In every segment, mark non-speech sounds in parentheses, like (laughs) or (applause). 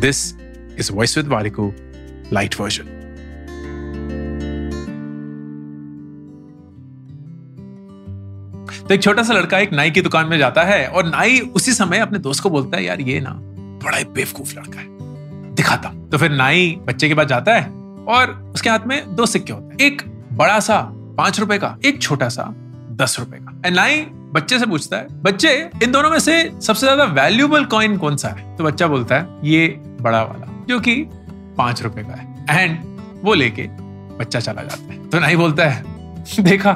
This is voice with Warico light version तो एक छोटा सा लड़का एक नाई की दुकान में जाता है और नाई उसी समय अपने दोस्त को बोलता है, यार, ये ना बड़ा ही बेवकूफ़ लड़का है। दिखाता तो फिर नाई बच्चे के पास जाता है और उसके हाथ में दो सिक्के होते हैं। एक बड़ा सा पाँच रुपए का, एक छोटा सा दस रुपए का। नाई बच्चे से पूछता है, बच्चे, इन दोनों में से सबसे ज़्यादा वैल्यूबल कॉइन कौन सा है? तो बच्चा बोलता है, ये बड़ा वाला, जो कि पाँच रुपए का है. एंड वो लेके बच्चा चला जाता है। तो नाई बोलता है। (laughs) देखा,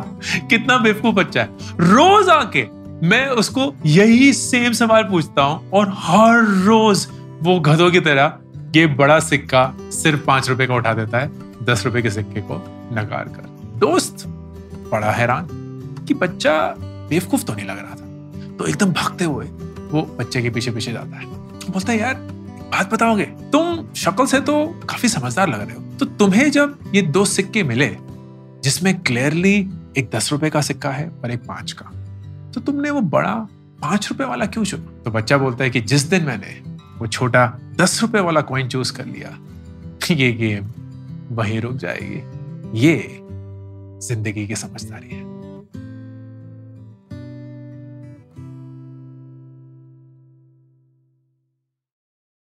कितना बेवकूफ़ बच्चा है। रोज आके मैं उसको यही सेम सवाल पूछता हूँ और हर रोज वो गधों की तरह ये बड़ा सिक्का सिर्फ़ पाँच रुपए का उठा देता है, दस रुपए के सिक्के को नकार कर। दोस्त, बड़ा हैरान कि बच्चा बेवकूफ़ तो नहीं लग रहा था। तो एकदम भागते हुए वो बच्चे के पीछे पीछे जाता है। बोलता है, यार, बात बताओगे? तुम शक्ल से तो काफ़ी समझदार लग रहे हो। तो तुम्हें जब ये दो सिक्के मिले, जिसमें क्लियरली एक दस रुपए का सिक्का है और एक पाँच का तो तुमने वो बड़ा पाँच रुपए वाला क्यों चुना? तो बच्चा बोलता है कि जिस दिन मैंने वो छोटा दस रुपए वाला कॉइन चूज़ कर लिया, (laughs) ये गेम वहीं रुक जाएगी। ये ज़िंदगी की समझदारी है।